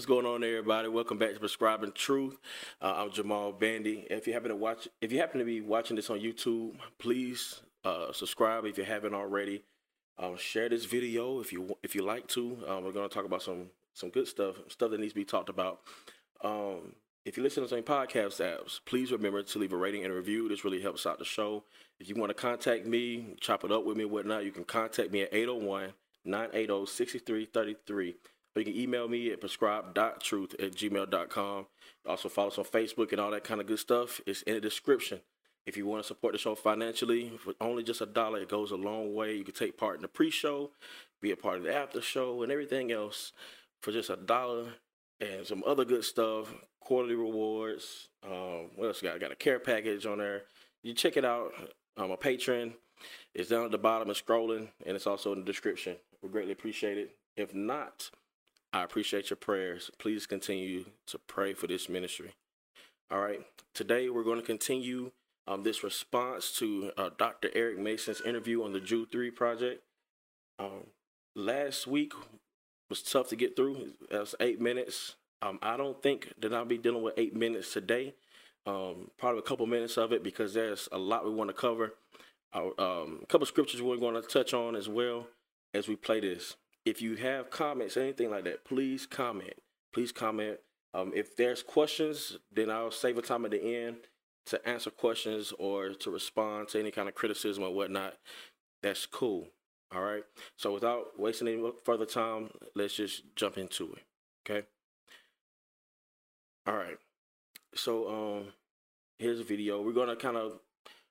What's going on, everybody? Welcome back to Prescribing Truth. Uh, I'm Jamal Bandy. If you happen to watch, if you happen to be watching this on YouTube, please uh, subscribe if you haven't already. Um, share this video if you if you like to. Um, we're going to talk about some some good stuff, stuff that needs to be talked about. Um, if you listen to any podcast apps, please remember to leave a rating and a review. This really helps out the show. If you want to contact me, chop it up with me, whatnot, you can contact me at 801 980 6333 or you can email me at prescribe.truth at gmail.com. Also follow us on Facebook and all that kind of good stuff. It's in the description. If you want to support the show financially, for only just a dollar, it goes a long way. You can take part in the pre-show, be a part of the after show, and everything else for just a dollar and some other good stuff. Quarterly rewards. Um, what else? Got I got a care package on there. You check it out. I'm a patron. It's down at the bottom and scrolling, and it's also in the description. We greatly appreciate it. If not, I appreciate your prayers. Please continue to pray for this ministry. All right. Today we're going to continue um, this response to uh, Dr. Eric Mason's interview on the Jude 3 project. Um, last week was tough to get through. That was eight minutes. Um, I don't think that I'll be dealing with eight minutes today. Um, probably a couple minutes of it because there's a lot we want to cover. Uh, um, a couple scriptures we're going to touch on as well as we play this if you have comments, anything like that, please comment. Please comment. Um, if there's questions, then I'll save a time at the end to answer questions or to respond to any kind of criticism or whatnot. That's cool. All right. So without wasting any further time, let's just jump into it. Okay. All right. So um, here's a video. We're gonna kind of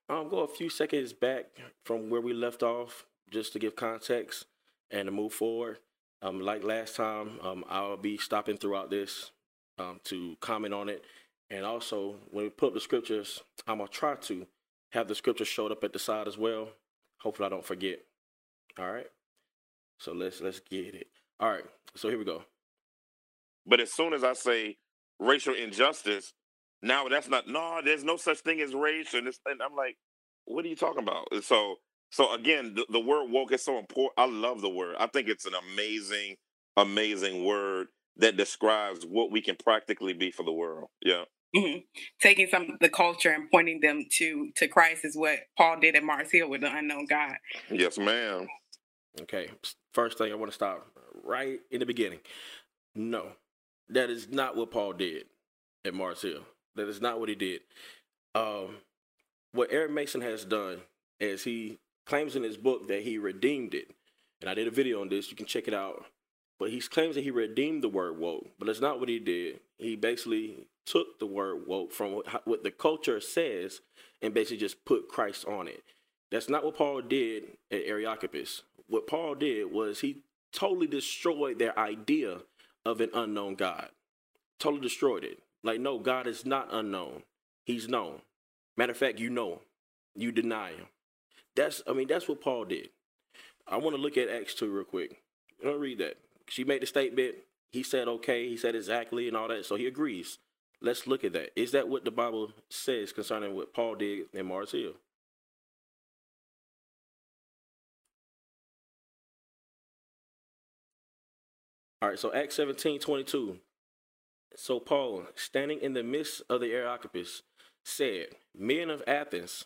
um go a few seconds back from where we left off, just to give context and to move forward. Um, like last time, um, I'll be stopping throughout this um, to comment on it. And also, when we put up the scriptures, I'm going to try to have the scriptures showed up at the side as well. Hopefully, I don't forget. All right. So let's let's get it. All right. So here we go. But as soon as I say racial injustice, now that's not no. There's no such thing as race, and, and I'm like, what are you talking about? so so again, the, the word woke is so important. I love the word. I think it's an amazing, amazing word that describes what we can practically be for the world. Yeah. Mm-hmm. Taking some of the culture and pointing them to to Christ is what Paul did at Mars Hill with the unknown God. Yes, ma'am. Okay. First thing I want to stop right in the beginning. No, that is not what Paul did at Mars Hill. That is not what he did. Um, what Eric Mason has done is he claims in his book that he redeemed it. And I did a video on this. You can check it out. But he claims that he redeemed the word woke, but that's not what he did. He basically took the word woke from what the culture says and basically just put Christ on it. That's not what Paul did at Areopagus. What Paul did was he totally destroyed their idea of an unknown God. Totally destroyed it. Like, no, God is not unknown. He's known. Matter of fact, you know him. You deny him. That's I mean that's what Paul did. I want to look at Acts two real quick. I'll read that. She made the statement. He said okay. He said exactly and all that. So he agrees. Let's look at that. Is that what the Bible says concerning what Paul did in Mars Hill? All right, so Acts 17 22. So Paul, standing in the midst of the Areopagus, said, Men of Athens,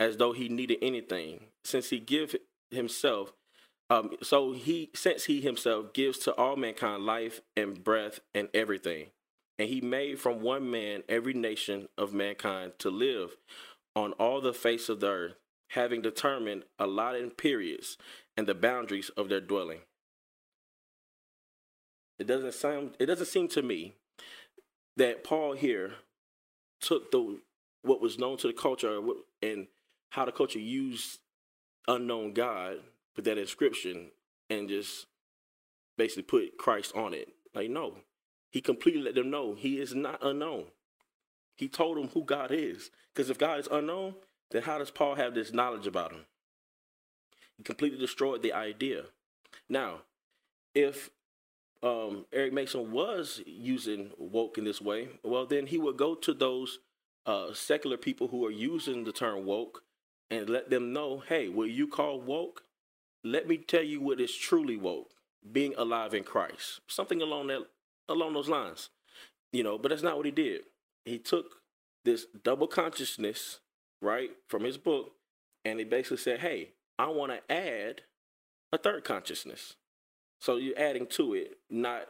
as though he needed anything, since he give himself. Um, so he, since he himself gives to all mankind life and breath and everything, and he made from one man every nation of mankind to live on all the face of the earth, having determined allotted periods and the boundaries of their dwelling. It doesn't sound. It doesn't seem to me that Paul here took the what was known to the culture and how the culture used unknown God, put that inscription, and just basically put Christ on it. Like, no. he completely let them know he is not unknown. He told them who God is. Because if God is unknown, then how does Paul have this knowledge about him? He completely destroyed the idea. Now, if um, Eric Mason was using woke in this way, well, then he would go to those uh, secular people who are using the term woke and let them know, hey, what you call woke, let me tell you what is truly woke, being alive in Christ, something along that along those lines, you know. But that's not what he did. He took this double consciousness, right, from his book, and he basically said, hey, I want to add a third consciousness. So you're adding to it, not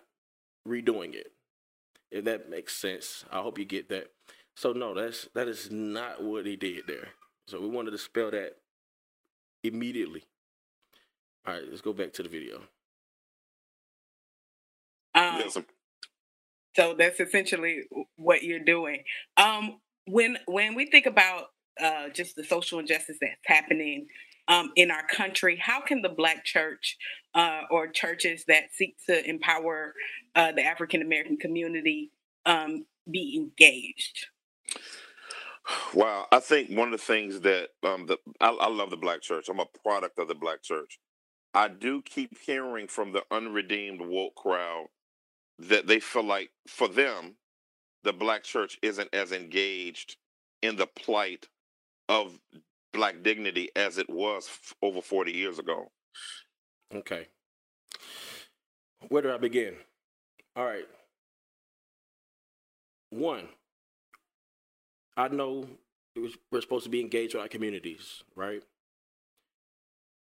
redoing it. If that makes sense, I hope you get that. So no, that's that is not what he did there. So we wanted to spell that immediately. All right, let's go back to the video. Um, Yes, so that's essentially what you're doing. Um, when when we think about uh, just the social injustice that's happening um, in our country, how can the Black church uh, or churches that seek to empower uh, the African American community um, be engaged? Wow, I think one of the things that um, the I, I love the black church. I'm a product of the black church. I do keep hearing from the unredeemed woke crowd that they feel like for them, the black church isn't as engaged in the plight of black dignity as it was f- over 40 years ago. Okay. Where do I begin? All right. One, I know was, we're supposed to be engaged with our communities, right?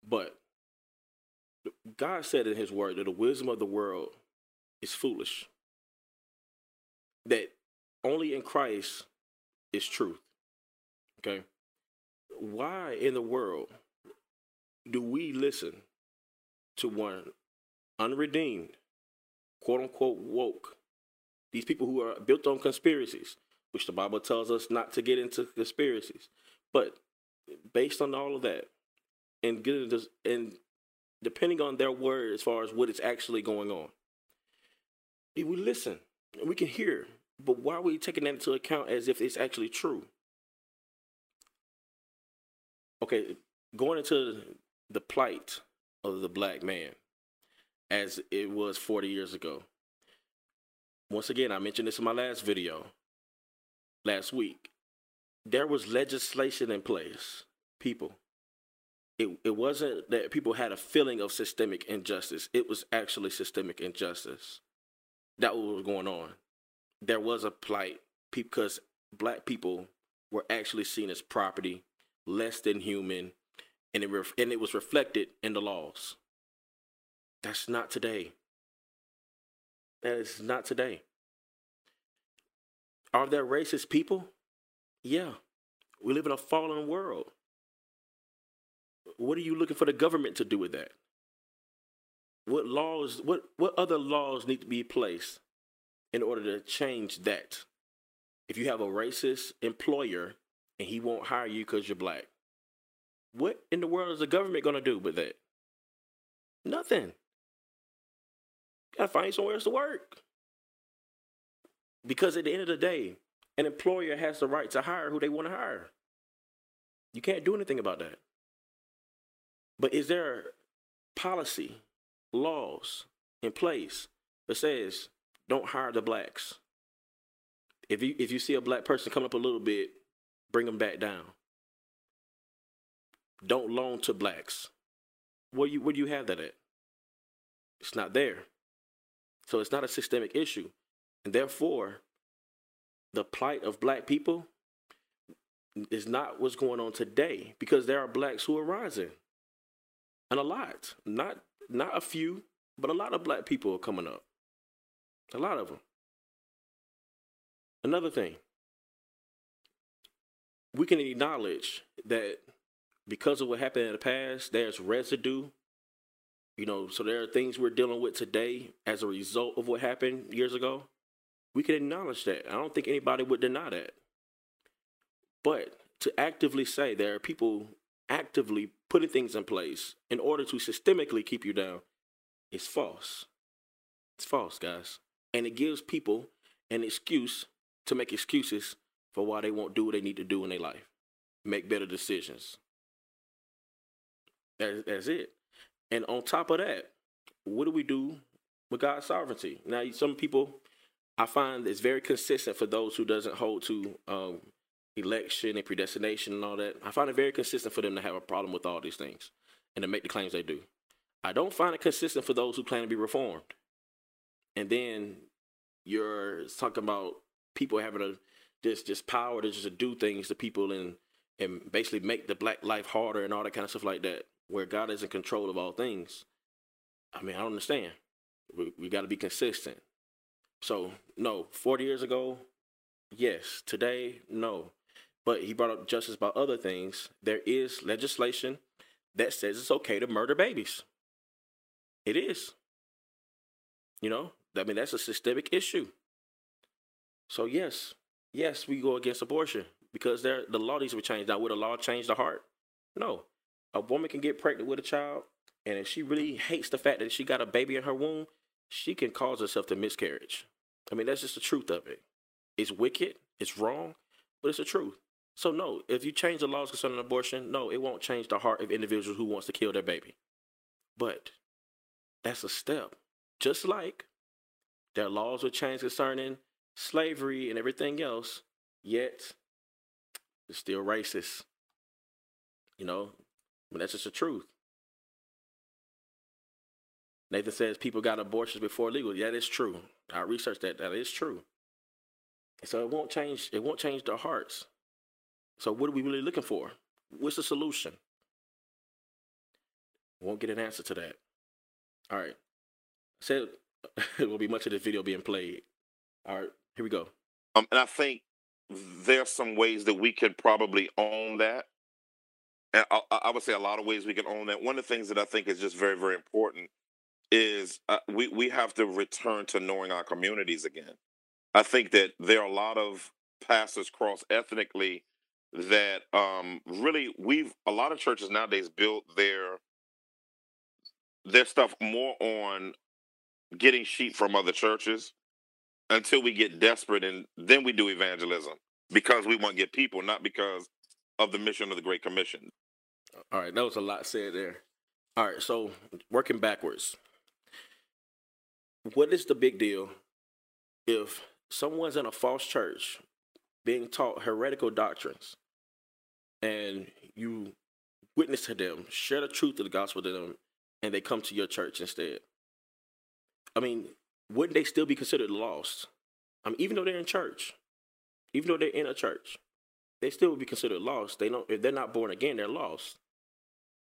But God said in His Word that the wisdom of the world is foolish. That only in Christ is truth. Okay? Why in the world do we listen to one unredeemed, quote unquote woke, these people who are built on conspiracies, which the Bible tells us not to get into conspiracies. But based on all of that, and and depending on their word as far as what is actually going on, we listen, and we can hear, but why are we taking that into account as if it's actually true? Okay, going into the plight of the black man as it was 40 years ago. Once again, I mentioned this in my last video last week. There was legislation in place, people. It, it wasn't that people had a feeling of systemic injustice, it was actually systemic injustice. That was going on. There was a plight because black people were actually seen as property, less than human, and it ref- and it was reflected in the laws. That's not today. That is not today. Are there racist people? Yeah. We live in a fallen world. What are you looking for the government to do with that? What laws what what other laws need to be placed in order to change that? If you have a racist employer and he won't hire you because you're black, what in the world is the government going to do with that? Nothing. Gotta find somewhere else to work. Because at the end of the day, an employer has the right to hire who they want to hire. You can't do anything about that. But is there policy, laws in place that says don't hire the blacks? If you if you see a black person come up a little bit, bring them back down. Don't loan to blacks. Where you where do you have that at? It's not there. So it's not a systemic issue. And therefore, the plight of black people is not what's going on today because there are blacks who are rising. And a lot. Not not a few, but a lot of black people are coming up. A lot of them. Another thing, we can acknowledge that because of what happened in the past, there's residue. You know, so there are things we're dealing with today as a result of what happened years ago. We can acknowledge that. I don't think anybody would deny that. But to actively say there are people actively putting things in place in order to systemically keep you down is false. It's false, guys. and it gives people an excuse to make excuses for why they won't do what they need to do in their life, make better decisions. That, that's it. And on top of that, what do we do with God's sovereignty? Now, some people I find it's very consistent for those who doesn't hold to um, election and predestination and all that. I find it very consistent for them to have a problem with all these things and to make the claims they do. I don't find it consistent for those who claim to be reformed. And then you're talking about people having a this just power to just do things to people and and basically make the black life harder and all that kind of stuff like that, where God is in control of all things. I mean, I don't understand. We, we got to be consistent. So, no, 40 years ago, yes. Today, no. But he brought up justice about other things. There is legislation that says it's okay to murder babies. It is. You know, I mean, that's a systemic issue. So, yes, yes, we go against abortion because there the law needs to be changed. Now, would a law change the heart? No. A woman can get pregnant with a child, and if she really hates the fact that she got a baby in her womb, she can cause herself to miscarriage. I mean, that's just the truth of it. It's wicked, it's wrong, but it's the truth. So no, if you change the laws concerning abortion, no, it won't change the heart of individuals who wants to kill their baby. But that's a step. Just like their laws will change concerning slavery and everything else, yet it's still racist. You know, but that's just the truth. Nathan says people got abortions before legal. Yeah, that's true. I researched that. That is true. So it won't change. It won't change their hearts. So what are we really looking for? What's the solution? Won't get an answer to that. All right. Said it will be much of this video being played. All right, here we go. Um, and I think there's some ways that we could probably own that. And I, I would say a lot of ways we can own that. One of the things that I think is just very, very important is uh, we we have to return to knowing our communities again. I think that there are a lot of pastors cross ethnically that um, really we've a lot of churches nowadays build their their stuff more on getting sheep from other churches until we get desperate and then we do evangelism because we want to get people, not because of the mission of the Great Commission. All right, that was a lot said there. All right, so working backwards what is the big deal if someone's in a false church being taught heretical doctrines and you witness to them, share the truth of the gospel to them, and they come to your church instead? I mean, wouldn't they still be considered lost? I mean, even though they're in church, even though they're in a church, they still would be considered lost. They don't if they're not born again, they're lost.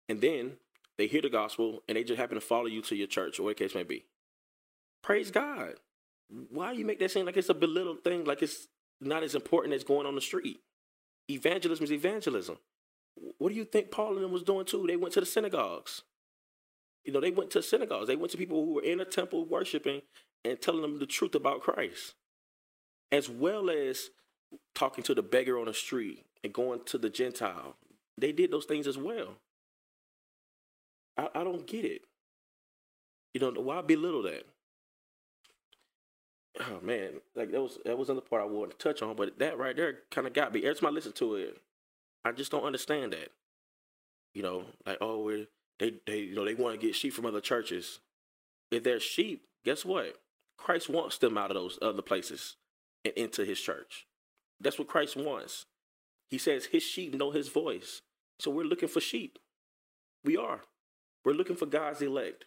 And then they hear the gospel and they just happen to follow you to your church or whatever case may be. Praise God. Why you make that seem like it's a belittled thing, like it's not as important as going on the street? Evangelism is evangelism. What do you think Paul and them was doing too? They went to the synagogues. You know, they went to synagogues. They went to people who were in a temple worshiping and telling them the truth about Christ, as well as talking to the beggar on the street and going to the Gentile. They did those things as well. I, I don't get it. You know, why belittle that? Oh man, like that was that was another part I wanted to touch on, but that right there kind of got me. Every time I listen to it, I just don't understand that. You know, like oh, they they you know they want to get sheep from other churches. If they're sheep, guess what? Christ wants them out of those other places and into His church. That's what Christ wants. He says His sheep know His voice. So we're looking for sheep. We are. We're looking for God's elect.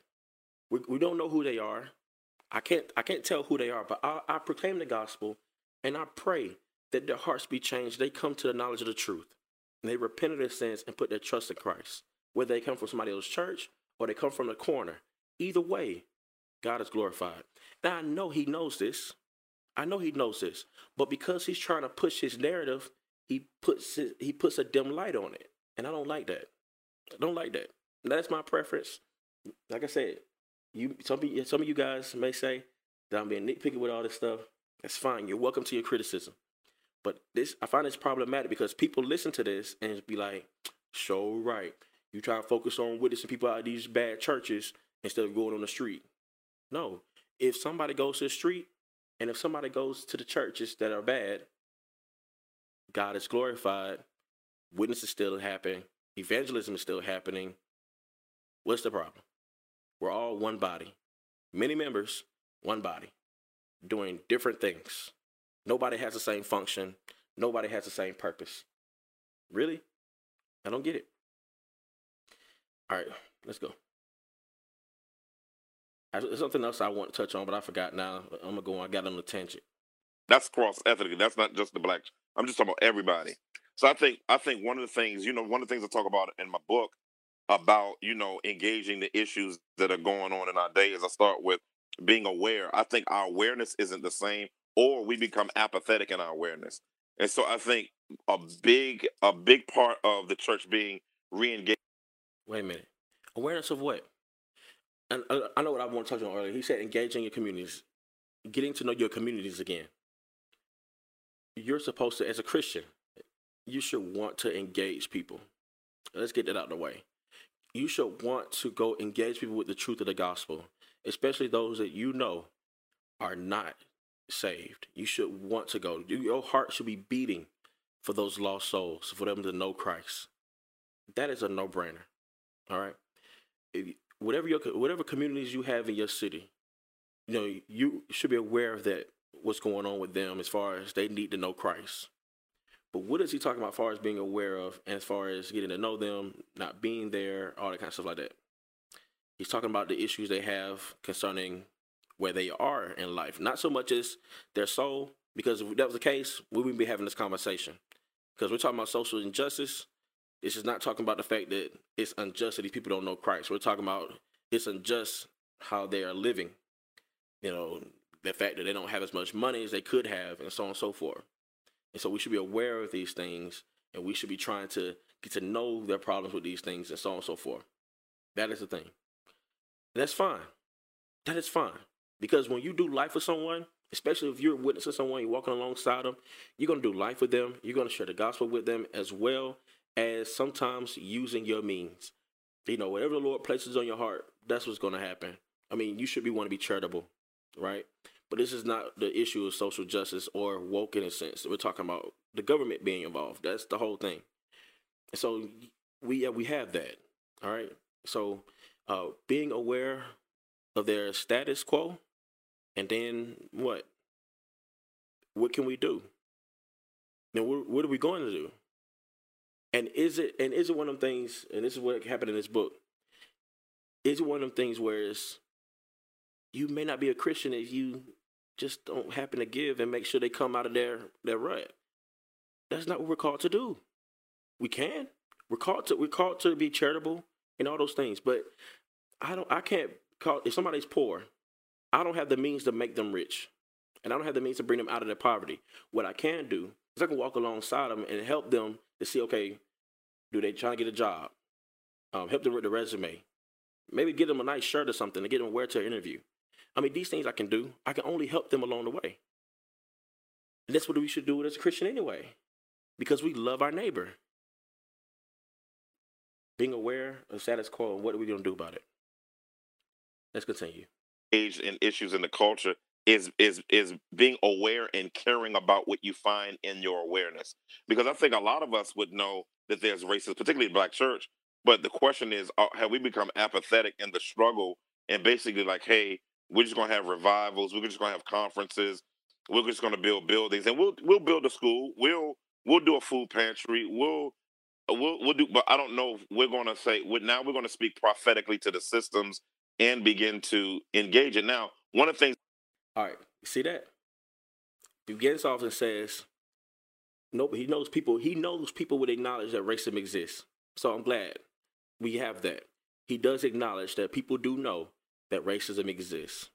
We, we don't know who they are. I can't I can't tell who they are, but I, I proclaim the gospel and I pray that their hearts be changed. They come to the knowledge of the truth. And they repent of their sins and put their trust in Christ. Whether they come from somebody else's church or they come from the corner. Either way, God is glorified. Now I know he knows this. I know he knows this. But because he's trying to push his narrative, he puts his, he puts a dim light on it. And I don't like that. I don't like that. That's my preference. Like I said, you some of some of you guys may say that I'm being nitpicky with all this stuff. That's fine. You're welcome to your criticism. But this I find it's problematic because people listen to this and be like, "So right, you try to focus on witnessing people out of these bad churches instead of going on the street." No, if somebody goes to the street And if somebody goes to the churches that are bad, God is glorified, witnesses still happening, evangelism is still happening. What's the problem? We're all one body, many members, one body, doing different things. Nobody has the same function, nobody has the same purpose. Really? I don't get it. All right, let's go. There's something else I want to touch on, but I forgot now. I'm gonna go on. I got on a tangent. That's cross ethnically. That's not just the black. I'm just talking about everybody. So I think I think one of the things, you know, one of the things I talk about in my book about, you know, engaging the issues that are going on in our day is I start with being aware. I think our awareness isn't the same, or we become apathetic in our awareness. And so I think a big a big part of the church being re-engaged. Wait a minute. Awareness of what? and uh, I know what I want to touch on earlier. He said engaging your communities, getting to know your communities again. You're supposed to, as a Christian, you should want to engage people. Let's get that out of the way. You should want to go engage people with the truth of the gospel, especially those that you know are not saved. You should want to go. Your heart should be beating for those lost souls, for them to know Christ. That is a no brainer. All right whatever your whatever communities you have in your city, you know, you should be aware of that. What's going on with them as far as they need to know Christ. But what is he talking about as far as being aware of and as far as getting to know them, not being there, all that kind of stuff like that? He's talking about the issues they have concerning where they are in life, not so much as their soul, because if that was the case, we wouldn't be having this conversation. Because we're talking about social injustice, this is not talking about the fact that it's unjust that these people don't know Christ. We're talking about it's unjust how they are living. You know, the fact that they don't have as much money as they could have, and so on and so forth. And so we should be aware of these things, and we should be trying to get to know their problems with these things, and so on and so forth. That is the thing. That's fine. That is fine. Because when you do life with someone, especially if you're witnessing someone, you're walking alongside them, you're going to do life with them. You're going to share the gospel with them as well as sometimes using your means. You know, whatever the Lord places on your heart, that's what's going to happen. I mean, you should be want to be charitable, right? But this is not the issue of social justice or woke in a sense. We're talking about the government being involved. That's the whole thing. So we we have that. All right. So uh, being aware of their status quo, and then what? What can we do? Now, what, what are we going to do? And is it and is it one of them things? And this is what happened in this book. Is it one of them things where it's you may not be a Christian if you just don't happen to give and make sure they come out of their their rut. That's not what we're called to do. We can. We're called to we're called to be charitable and all those things. But I don't I can't call if somebody's poor, I don't have the means to make them rich. And I don't have the means to bring them out of their poverty. What I can do is I can walk alongside them and help them to see, okay, do they trying to get a job? Um, help them with the resume. Maybe get them a nice shirt or something to get them wear to an interview. I mean, these things I can do. I can only help them along the way. And that's what we should do as a Christian anyway, because we love our neighbor. Being aware of status quo and what are we going to do about it? Let's continue. Age and issues in the culture is is is being aware and caring about what you find in your awareness because i think a lot of us would know that there's racism particularly black church but the question is uh, have we become apathetic in the struggle and basically like hey we're just to have revivals we're just to have conferences we're just to build buildings and we'll we'll build a school we'll we'll do a food pantry we'll we'll we'll do but i don't know if we're to say now we're to speak prophetically to the systems and begin to engage it now one of the things all right, see that? Begins off and says, "Nope." He knows people. He knows people would acknowledge that racism exists. So I'm glad we have that. He does acknowledge that people do know that racism exists,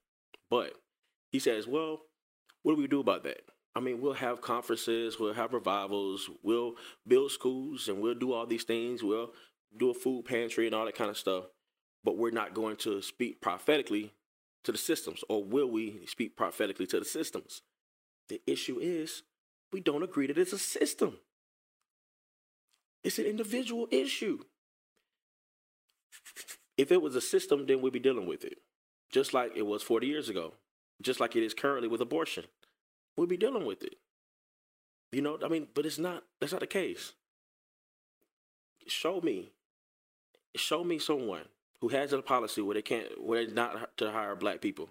but he says, "Well, what do we do about that?" I mean, we'll have conferences, we'll have revivals, we'll build schools, and we'll do all these things. We'll do a food pantry and all that kind of stuff. But we're not going to speak prophetically to the systems, or will we speak prophetically to the systems? The issue is we don't agree that it's a system. It's an individual issue. If it was a system, then we'd be dealing with it, just like it was 40 years ago. just like it is currently with abortion. We'd be dealing with it. You know, I mean, but it's not. That's not the case. Show me. Show me someone who has a policy where they can't, where it's not to hire black people.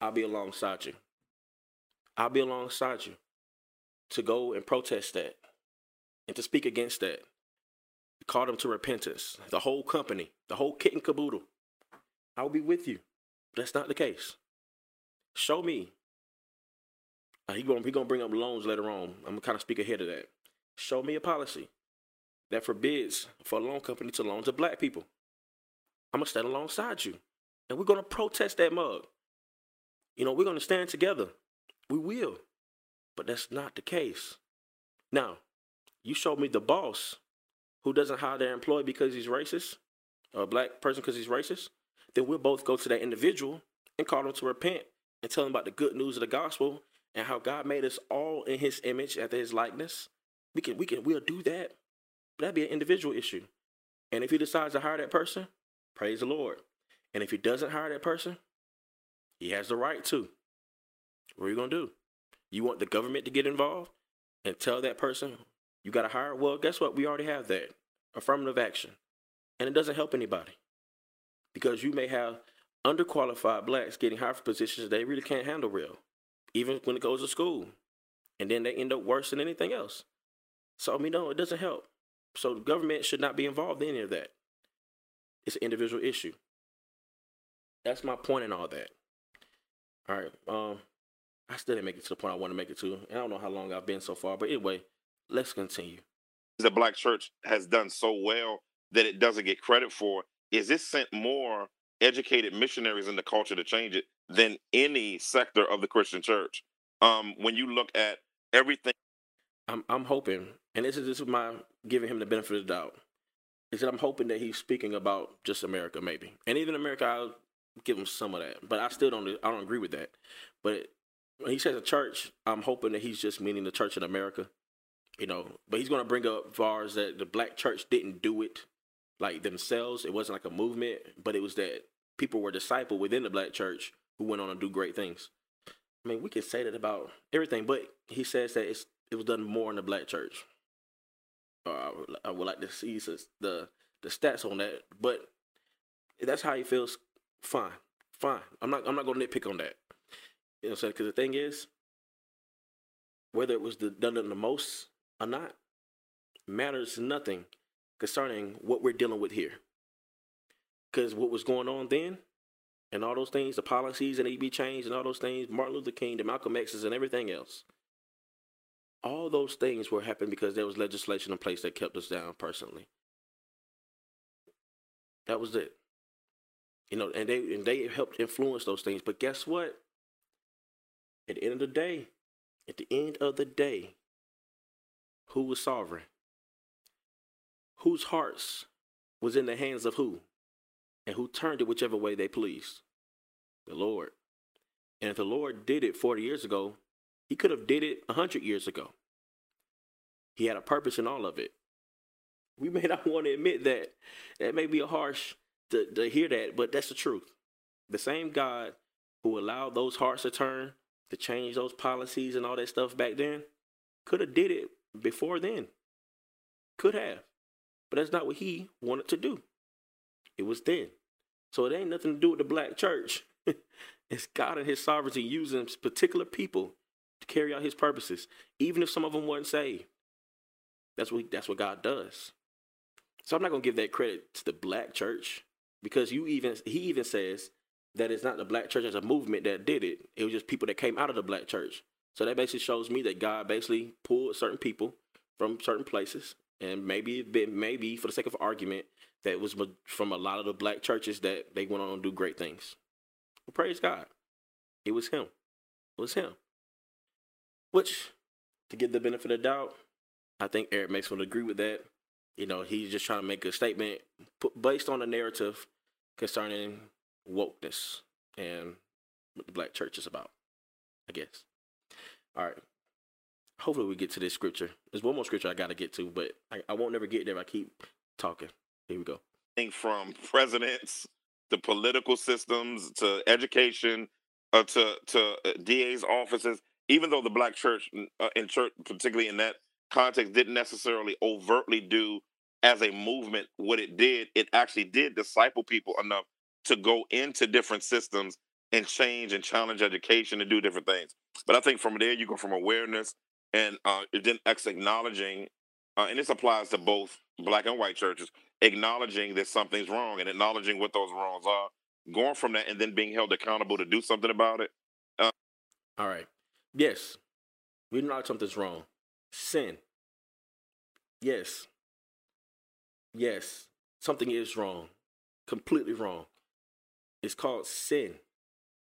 I'll be alongside you. I'll be alongside you to go and protest that and to speak against that. Call them to repentance. The whole company, the whole kit and caboodle. I'll be with you. That's not the case. Show me. Uh, he gonna he gonna bring up loans later on. I'm gonna kind of speak ahead of that. Show me a policy that forbids for a loan company to loan to black people. I'm gonna stand alongside you, and we're gonna protest that mug. You know, we're gonna stand together. We will, but that's not the case. Now, you showed me the boss who doesn't hire their employee because he's racist, a black person because he's racist. Then we'll both go to that individual and call them to repent and tell them about the good news of the gospel and how God made us all in His image after His likeness. We can, we can, we'll do that. But that'd be an individual issue. And if he decides to hire that person, praise the Lord. And if he doesn't hire that person, he has the right to. What are you gonna do? You want the government to get involved and tell that person you got to hire? Well, guess what? We already have that affirmative action, and it doesn't help anybody because you may have underqualified blacks getting hired for positions they really can't handle real, even when it goes to school, and then they end up worse than anything else. So I mean, no, it doesn't help. So the government should not be involved in any of that. It's an individual issue. That's my point in all that. All right. Um, I still didn't make it to the point I want to make it to. And I don't know how long I've been so far, but anyway, let's continue. The black church has done so well that it doesn't get credit for. Is this sent more educated missionaries in the culture to change it than any sector of the Christian church? Um, when you look at everything, I'm I'm hoping, and this is this is my giving him the benefit of the doubt. Is that I'm hoping that he's speaking about just America, maybe, and even America. I'll give him some of that, but I still don't I don't agree with that. But when he says a church, I'm hoping that he's just meaning the church in America, you know. But he's to bring up fars that the black church didn't do it like themselves. It wasn't like a movement, but it was that people were discipled within the black church who went on to do great things. I mean, we could say that about everything, but he says that it's it was done more in the black church. Uh, I would like to see the the stats on that, but that's how he feels. Fine, fine. I'm not I'm not to nitpick on that. You know saying? Because the thing is, whether it was the, done the most or not, matters nothing concerning what we're dealing with here. Because what was going on then, and all those things, the policies and EB changed and all those things, Martin Luther King, the Malcolm X's, and everything else, all those things were happening because there was legislation in place that kept us down personally. That was it. You know, and they and they helped influence those things. But guess what? At the end of the day, at the end of the day, who was sovereign? Whose hearts was in the hands of who? And who turned it whichever way they pleased? The Lord. And if the Lord did it 40 years ago, he could have did it 100 years ago. He had a purpose in all of it. We may not want to admit that. That may be a harsh to, to hear that, but that's the truth. The same God who allowed those hearts to turn to change those policies and all that stuff back then could have did it before then. Could have. But that's not what he wanted to do. It was then. So it ain't nothing to do with the black church. it's God and his sovereignty using particular people to carry out his purposes, even if some of them weren't saved. That's what that's what God does. So I'm not gonna give that credit to the black church because you even he even says that it's not the black church as a movement that did it. It was just people that came out of the black church. So that basically shows me that God basically pulled certain people from certain places, and maybe maybe for the sake of argument that was from a lot of the black churches that they went on to do great things. Well, praise God, it was him. It was him. Which, to give the benefit of doubt, I think Eric Mason would agree with that. You know, he's just trying to make a statement based on a narrative concerning wokeness and what the black church is about, I guess. All right. Hopefully we get to this scripture. There's one more scripture I got to get to, but I, I won't never get there I keep talking. Here we go. From presidents to political systems to education, uh, to to uh, DA's offices. Even though the black church uh, in church, particularly in that context, didn't necessarily overtly do as a movement what it did, it actually did disciple people enough to go into different systems and change and challenge education and do different things. But I think from there you go from awareness and uh, then acknowledging, uh, and this applies to both black and white churches, acknowledging that something's wrong and acknowledging what those wrongs are, going from that and then being held accountable to do something about it. Uh, All right. Yes, we know something's wrong. Sin. Yes. Yes, something is wrong. Completely wrong. It's called sin.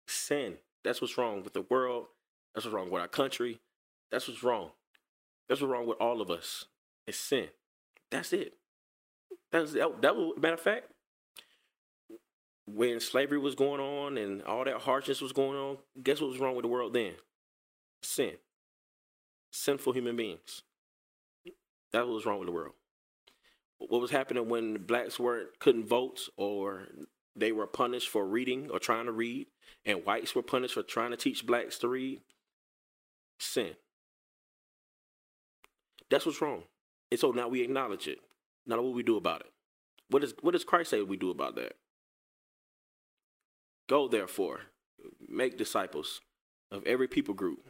Sin. That's what's wrong with the world. That's what's wrong with our country. That's what's wrong. That's what's wrong with all of us. It's sin. That's it. That's that, that was matter of fact. When slavery was going on and all that harshness was going on, guess what was wrong with the world then? Sin. Sinful human beings. That was wrong with the world. What was happening when blacks weren't couldn't vote or they were punished for reading or trying to read, and whites were punished for trying to teach blacks to read? Sin. That's what's wrong. And so now we acknowledge it. Now what we do about it? What is what does Christ say we do about that? Go therefore, make disciples of every people group,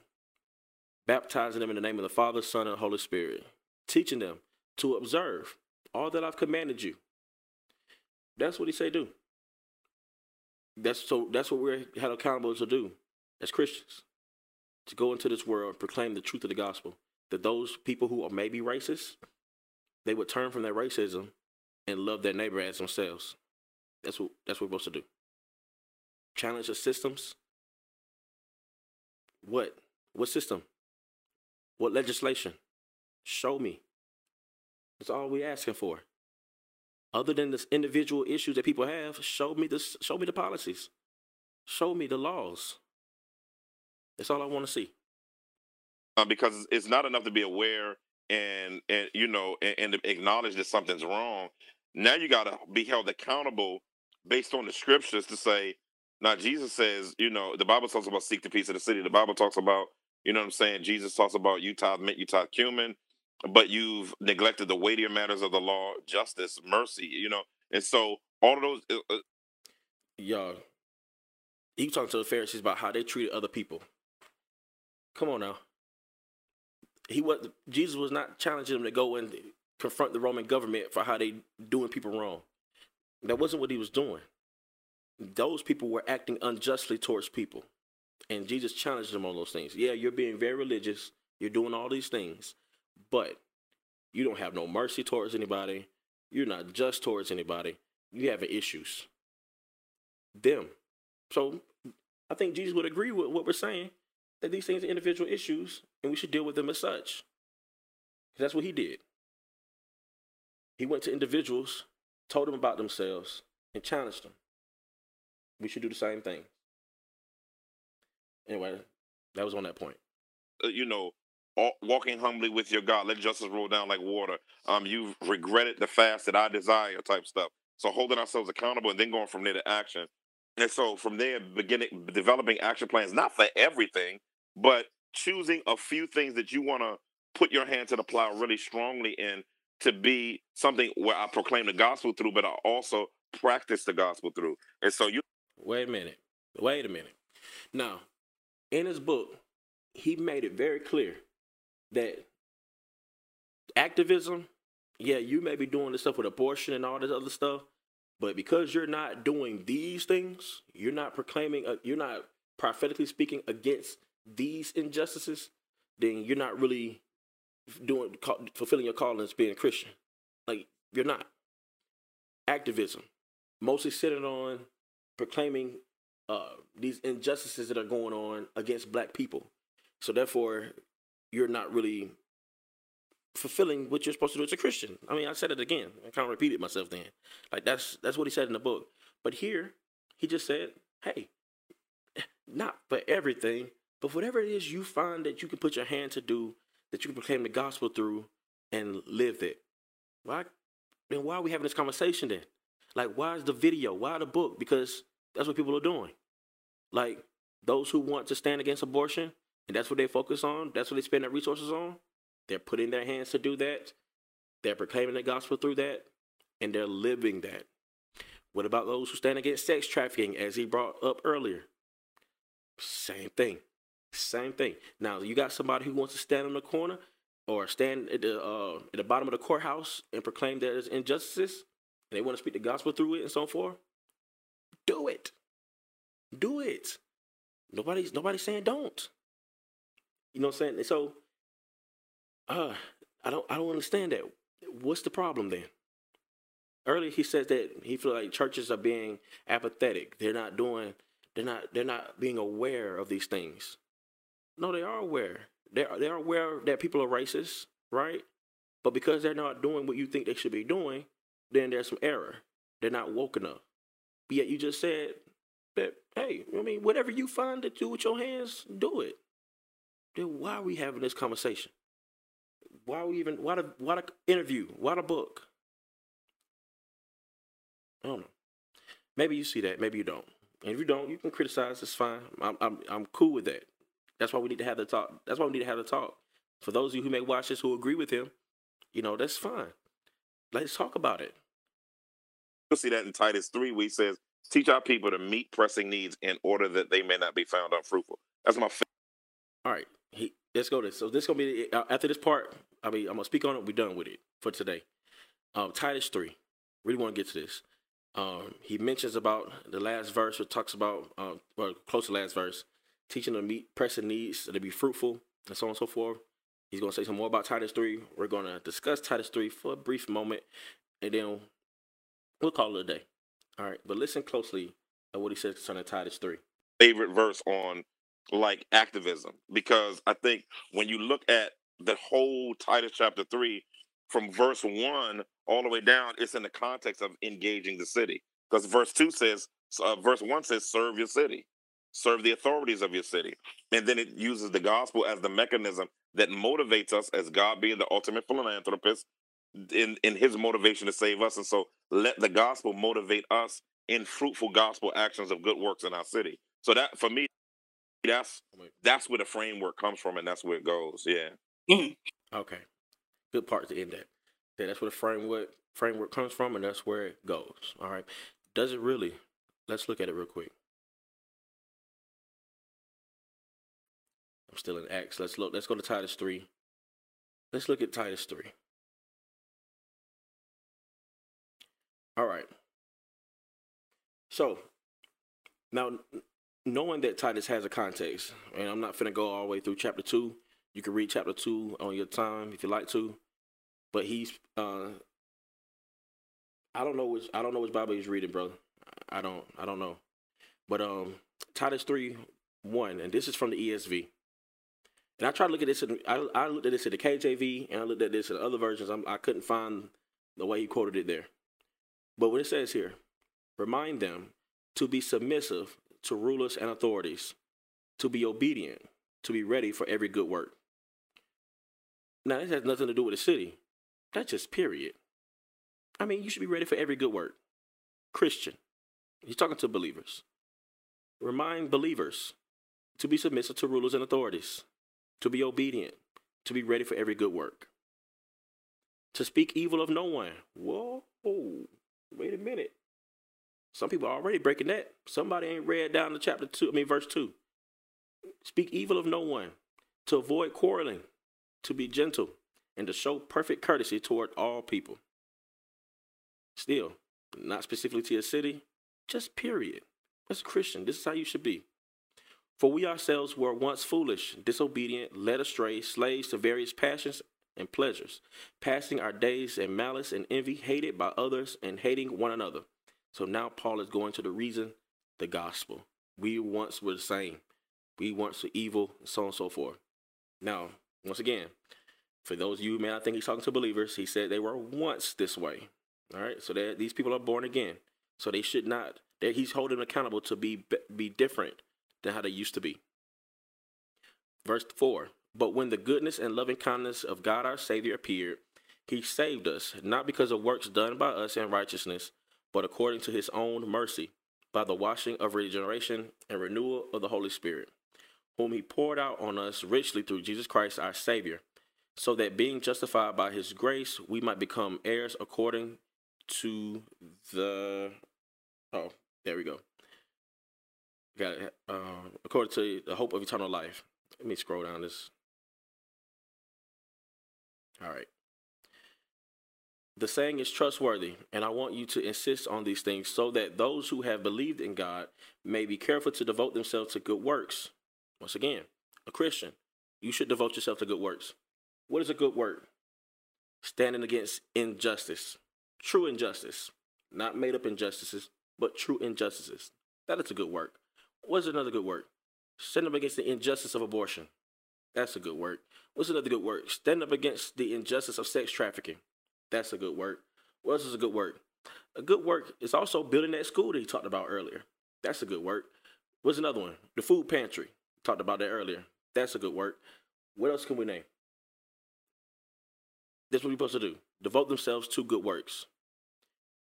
baptizing them in the name of the Father, Son, and Holy Spirit, teaching them to observe all that I've commanded you. That's what he say do. That's so that's what we're held accountable to do as Christians. To go into this world and proclaim the truth of the gospel. That those people who are maybe racist, they would turn from their racism and love their neighbor as themselves. That's what that's what we're supposed to do. Challenge the systems. What? What system? What legislation? Show me. That's all we're asking for. Other than the individual issues that people have, show me the show me the policies. Show me the laws. That's all I want to see. Uh, because it's not enough to be aware and and you know and, and acknowledge that something's wrong. Now you got to be held accountable based on the scriptures to say. Now Jesus says, you know, the Bible talks about seek the peace of the city. The Bible talks about, you know, what I'm saying. Jesus talks about you tithe mint, you tithe cumin, but you've neglected the weightier matters of the law, justice, mercy. You know, and so all of those. Uh, uh Y'all, he talking to the Pharisees about how they treated other people. Come on now. He was Jesus was not challenging them to go and confront the Roman government for how they doing people wrong. That wasn't what he was doing. Those people were acting unjustly towards people. And Jesus challenged them on those things. Yeah, you're being very religious. You're doing all these things, but you don't have no mercy towards anybody. You're not just towards anybody. You have issues. Them. So I think Jesus would agree with what we're saying that these things are individual issues and we should deal with them as such. That's what he did. He went to individuals, told them about themselves, and challenged them. We should do the same thing. Anyway, that was on that point. Uh, you know, walking humbly with your God, let justice roll down like water. Um, you've regretted the fast that I desire, type stuff. So holding ourselves accountable and then going from there to action. And so from there, beginning developing action plans, not for everything, but choosing a few things that you want to put your hand to the plow really strongly in to be something where I proclaim the gospel through, but I also practice the gospel through. And so you wait a minute. Wait a minute. Now, in his book, he made it very clear that activism, yeah, you may be doing this stuff with abortion and all this other stuff, but because you're not doing these things, you're not proclaiming, uh, you're not prophetically speaking against these injustices, then you're not really doing fulfilling your calling as being a Christian. Like you're not. Activism, mostly centered on proclaiming uh, these injustices that are going on against Black people. So therefore, you're not really fulfilling what you're supposed to do as a Christian. I mean, I said it again. I kind of repeated myself then. Like that's that's what he said in the book. But here, he just said, "Hey, not for everything, but whatever it is you find that you can put your hand to do, that you can proclaim the gospel through and live it. Why? Then why are we having this conversation then? Like, why is the video? Why the book? Because that's what people are doing. Like, those who want to stand against abortion, and that's what they focus on, that's what they spend their resources on, they're putting their hands to do that. They're proclaiming the gospel through that, and they're living that. What about those who stand against sex trafficking, as he brought up earlier? Same thing. Same thing. Now, you got somebody who wants to stand in the corner or stand at the, uh, at the bottom of the courthouse and proclaim that there's injustices, and they want to speak the gospel through it and so forth. Do it. Do it. Nobody's nobody's saying don't. You know what I'm saying? So, uh, I don't I don't understand that. What's the problem then? Earlier he says that he feels like churches are being apathetic. They're not doing they're not they're not being aware of these things. No, they are aware. They're they're aware that people are racist, right? But because they're not doing what you think they should be doing, then there's some error. They're not woke enough. But yet you just said that, hey, I mean, whatever you find to do with your hands, do it. Then why are we having this conversation? Why are we even why the why the interview? Why the book? I don't know. Maybe you see that, maybe you don't. And if you don't, you can criticize. It's fine. I'm I'm I'm cool with that. That's why we need to have the talk. That's why we need to have the talk. For those of you who may watch this who agree with him, you know that's fine. Let's talk about it. You'll see that in Titus three, where he says, "Teach our people to meet pressing needs in order that they may not be found unfruitful." That's my. Favorite. All right, he, let's go to this. So this gonna be uh, after this part. I mean, I'm gonna speak on it. We're done with it for today. Um, Titus three. Really want to get to this. Um, he mentions about the last verse, or talks about, um, well, close to last verse, teaching to meet pressing needs, to be fruitful, and so on and so forth. He's going to say some more about Titus 3. We're going to discuss Titus 3 for a brief moment, and then we'll call it a day. All right, but listen closely at what he says concerning Titus 3. Favorite verse on like activism, because I think when you look at the whole Titus chapter 3, from verse 1 all the way down, it's in the context of engaging the city. Because verse 2 says, uh, verse 1 says, serve your city serve the authorities of your city. And then it uses the gospel as the mechanism that motivates us as God being the ultimate philanthropist in, in his motivation to save us. And so let the gospel motivate us in fruitful gospel actions of good works in our city. So that for me, that's that's where the framework comes from and that's where it goes. Yeah. Mm-hmm. Okay. Good part to end that. Yeah, that's where the framework framework comes from and that's where it goes. All right. Does it really? Let's look at it real quick. I'm still in Acts. Let's look. Let's go to Titus three. Let's look at Titus three. All right. So now, knowing that Titus has a context, and I'm not finna go all the way through chapter two. You can read chapter two on your time if you like to, but he's. uh I don't know which I don't know which Bible he's reading, brother. I don't I don't know, but um Titus three one, and this is from the ESV. And I tried to look at this. In, I, I looked at this in the KJV, and I looked at this in other versions. I'm, I could not find the way he quoted it there. But what it says here, remind them to be submissive to rulers and authorities, to be obedient, to be ready for every good work. Now, this has nothing to do with the city. That's just period. I mean, you should be ready for every good work. Christian. He's talking to believers. Remind believers to be submissive to rulers and authorities, to be obedient, to be ready for every good work, to speak evil of no one. Whoa, wait a minute. Some people are already breaking that. Somebody ain't read down to chapter two, I mean, verse two. Speak evil of no one, to avoid quarreling, to be gentle, and to show perfect courtesy toward all people. Still, not specifically to your city, just period. As a Christian, this is how you should be. For we ourselves were once foolish, disobedient, led astray, slaves to various passions and pleasures, passing our days in malice and envy, hated by others and hating one another. So now Paul is going to the reason, the gospel. We once were the same. We once were evil, and so on and so forth. Now, once again, for those of you may I think he's talking to believers, he said they were once this way. All right, so that these people are born again, so they should not. He's holding accountable to be be different than how they used to be. Verse 4 But when the goodness and loving kindness of God our Savior appeared, he saved us, not because of works done by us in righteousness, but according to his own mercy, by the washing of regeneration and renewal of the Holy Spirit, whom he poured out on us richly through Jesus Christ our Savior, so that being justified by his grace, we might become heirs according to the. Oh, there we go. Got. Uh, according to the hope of eternal life. Let me scroll down this. All right. The saying is trustworthy, and I want you to insist on these things so that those who have believed in God may be careful to devote themselves to good works. Once again, a Christian, you should devote yourself to good works. What is a good work? Standing against injustice, true injustice, not made up injustices, but true injustices. That is a good work. What's another good work? Stand up against the injustice of abortion. That's a good work. What's another good work? Stand up against the injustice of sex trafficking. That's a good work. What else is a good work? A good work is also building that school that he talked about earlier. That's a good work. What's another one? The food pantry. Talked about that earlier. That's a good work. What else can we name? That's what we're supposed to do. Devote themselves to good works.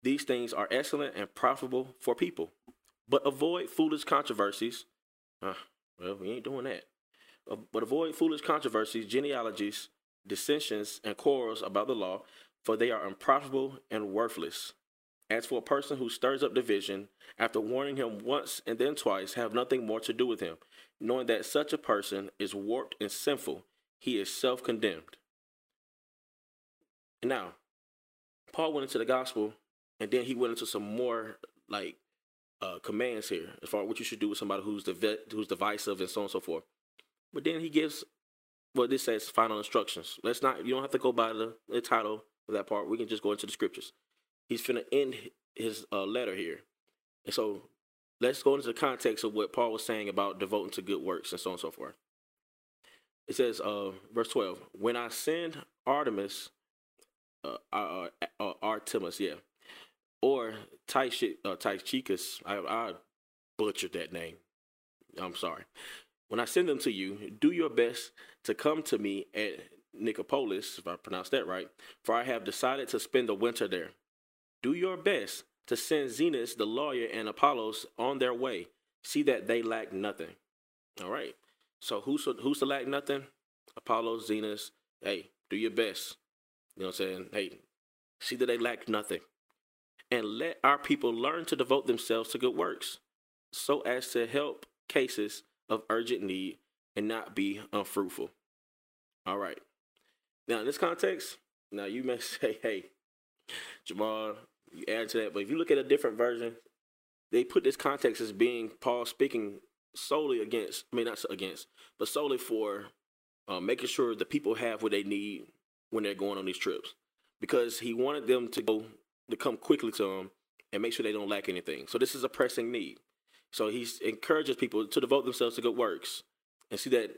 These things are excellent and profitable for people. But avoid foolish controversies. Uh, well, we ain't doing that. Uh, but avoid foolish controversies, genealogies, dissensions, and quarrels about the law, for they are unprofitable and worthless. As for a person who stirs up division, after warning him once and then twice, have nothing more to do with him, knowing that such a person is warped and sinful, he is self condemned. Now, Paul went into the gospel, and then he went into some more like uh, commands here as far as what you should do with somebody who's the who's divisive and so on and so forth. But then he gives what this says final instructions. Let's not you don't have to go by the, the title of that part. We can just go into the scriptures. He's finna end his uh, letter here, and so let's go into the context of what Paul was saying about devoting to good works and so on and so forth. It says, uh, verse twelve: When I send Artemas, uh, uh, uh Artemas, yeah, or Tychicus, uh, I, I butchered that name. I'm sorry. When I send them to you, do your best to come to me at Nicopolis, if I pronounce that right, for I have decided to spend the winter there. Do your best to send Zenas the lawyer and Apollos on their way. See that they lack nothing. All right. So who's who's to lack nothing? Apollos, Zenas. Hey, do your best. You know what I'm saying? Hey, see that they lack nothing and let our people learn to devote themselves to good works so as to help cases of urgent need and not be unfruitful. All right. Now, in this context, now you may say, hey, Jamal, you add to that. But if you look at a different version, they put this context as being Paul speaking solely against, I mean, not against, but solely for uh, making sure the people have what they need when they're going on these trips. Because he wanted them to go to come quickly to them and make sure they don't lack anything. So this is a pressing need. So he encourages people to devote themselves to good works and see that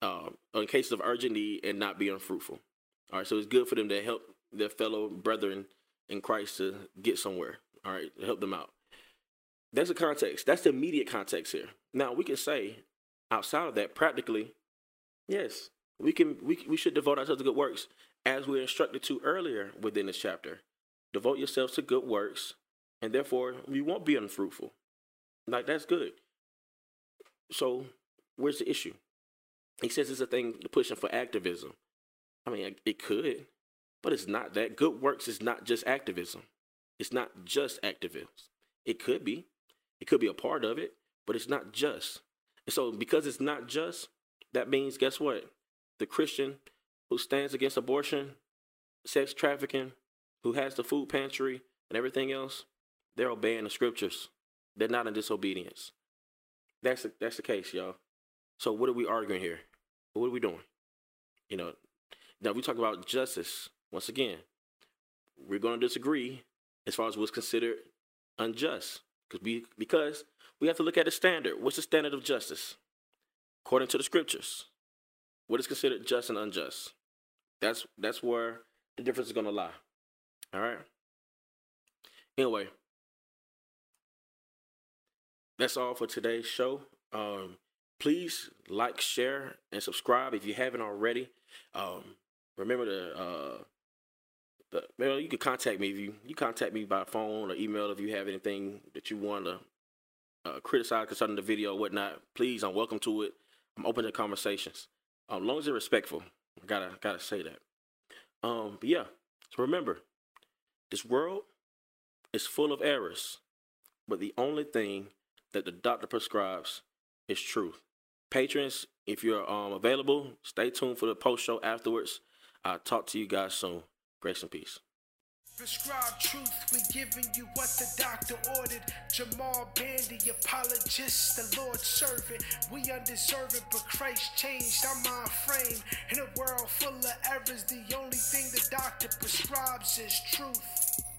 uh, in cases of urgent need and not be unfruitful. All right, so it's good for them to help their fellow brethren in Christ to get somewhere. All right, help them out. That's the context. That's the immediate context here. Now we can say, outside of that, practically, yes, we can. We we should devote ourselves to good works as we are instructed to earlier within this chapter devote yourselves to good works, and therefore you won't be unfruitful. Like that's good. So where's the issue? He says it's a thing pushing for activism. I mean, it could, but it's not that. Good works is not just activism. It's not just activism. It could be. It could be a part of it, but it's not just. And so because it's not just, that means guess what? The Christian who stands against abortion, sex trafficking, who has the food pantry and everything else, they're obeying the scriptures. They're not in disobedience. That's the, that's the case, y'all. So what are we arguing here? What are we doing? You know, now we talk about justice. Once again, we're going to disagree as far as what's considered unjust because we because we have to look at the standard. What's the standard of justice according to the scriptures? What is considered just and unjust? That's that's where the difference is going to lie. All right. Anyway, that's all for today's show. Um, please like, share, and subscribe if you haven't already. Um, remember to uh, the well, you can contact me if you you contact me by phone or email if you have anything that you want to uh, criticize concerning the video or whatnot, please, I'm welcome to it. I'm open to conversations. Um, as long as they're respectful. I gotta gotta say that. Um, but yeah. So remember, this world is full of errors, but the only thing that the doctor prescribes is truth. Patrons, if you're um, available, stay tuned for the post show afterwards. I'll talk to you guys soon. Grace and peace. Prescribe truth, we giving you what the doctor ordered. Jamal Bandy, apologist, the Lord's servant. We undeserving, but Christ changed our mind frame. In a world full of errors, the only thing the doctor prescribes is truth.